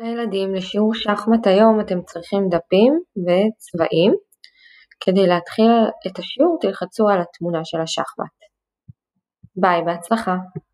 הילדים, לשיעור שחמט היום אתם צריכים דפים וצבעים. כדי להתחיל את השיעור תלחצו על התמונה של השחמט. ביי, בהצלחה.